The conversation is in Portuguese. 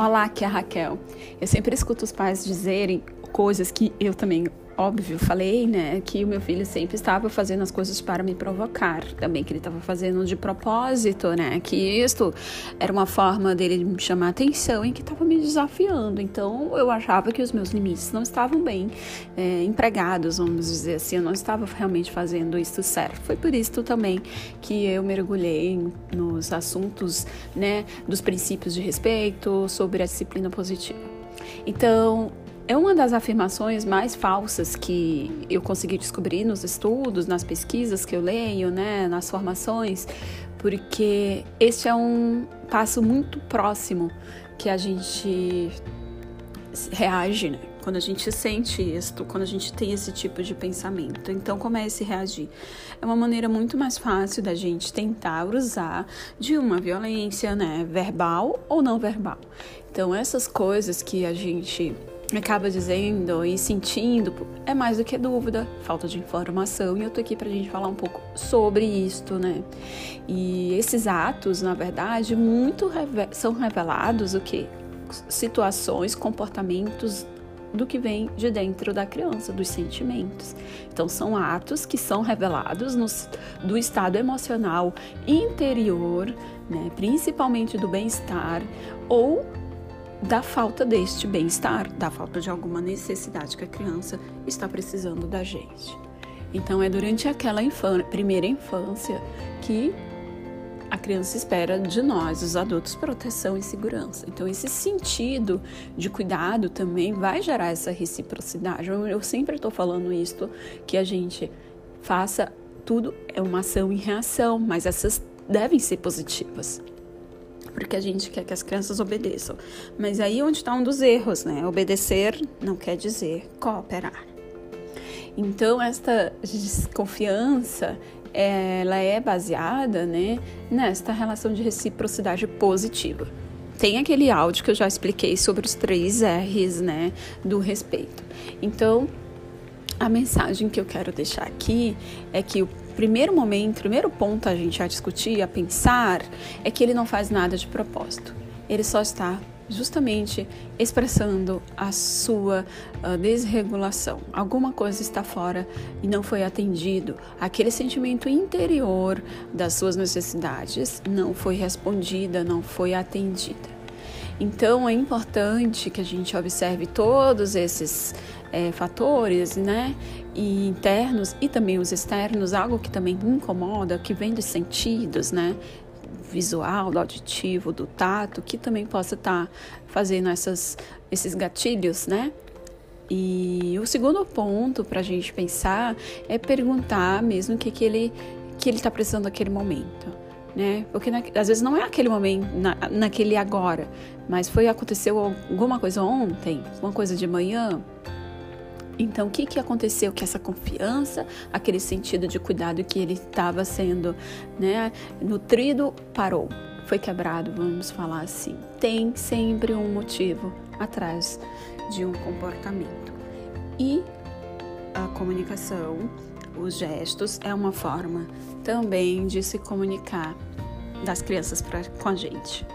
Olá, aqui é a Raquel. Eu sempre escuto os pais dizerem coisas que eu também óbvio, falei, né, que o meu filho sempre estava fazendo as coisas para me provocar, também que ele estava fazendo de propósito, né, que isto era uma forma dele me chamar atenção e que estava me desafiando. Então, eu achava que os meus limites não estavam bem é, empregados, vamos dizer assim, eu não estava realmente fazendo isso certo. Foi por isso também que eu mergulhei nos assuntos, né, dos princípios de respeito, sobre a disciplina positiva. Então, é uma das afirmações mais falsas que eu consegui descobrir nos estudos, nas pesquisas que eu leio, né, nas formações, porque este é um passo muito próximo que a gente reage, né? Quando a gente sente isto, quando a gente tem esse tipo de pensamento. Então, como é esse reagir? É uma maneira muito mais fácil da gente tentar usar de uma violência, né, verbal ou não verbal. Então, essas coisas que a gente acaba dizendo e sentindo é mais do que dúvida, falta de informação, e eu tô aqui pra gente falar um pouco sobre isto, né? E esses atos, na verdade, muito reve são revelados o que? Situações, comportamentos do que vem de dentro da criança, dos sentimentos. Então, são atos que são revelados nos, do estado emocional interior, né, principalmente do bem-estar, ou da falta deste bem-estar, da falta de alguma necessidade que a criança está precisando da gente. Então é durante aquela infância, primeira infância que a criança espera de nós, os adultos, proteção e segurança. Então, esse sentido de cuidado também vai gerar essa reciprocidade. Eu, eu sempre estou falando isso, que a gente faça tudo, é uma ação e reação, mas essas devem ser positivas porque a gente quer que as crianças obedeçam. Mas aí é onde está um dos erros, né? Obedecer não quer dizer cooperar. Então, esta desconfiança, ela é baseada, né, nesta relação de reciprocidade positiva. Tem aquele áudio que eu já expliquei sobre os três R's, né, do respeito. Então, a mensagem que eu quero deixar aqui é que o primeiro momento, o primeiro ponto a gente a discutir, a pensar, é que ele não faz nada de propósito. Ele só está justamente expressando a sua uh, desregulação. Alguma coisa está fora e não foi atendido. Aquele sentimento interior das suas necessidades não foi respondida, não foi atendida. Então é importante que a gente observe todos esses é, fatores, né, e internos e também os externos, algo que também incomoda, que vem dos sentidos, né, visual, do auditivo, do tato, que também possa estar tá fazendo essas, esses gatilhos, né? E o segundo ponto para a gente pensar é perguntar mesmo o que, que ele que ele está precisando naquele momento né? Porque na, às vezes não é aquele momento, na, naquele agora, mas foi aconteceu alguma coisa ontem, uma coisa de manhã. Então, o que, que aconteceu? Que essa confiança, aquele sentido de cuidado que ele estava sendo né, nutrido, parou, foi quebrado, vamos falar assim. Tem sempre um motivo atrás de um comportamento. E a comunicação, os gestos, é uma forma também de se comunicar das crianças pra, com a gente.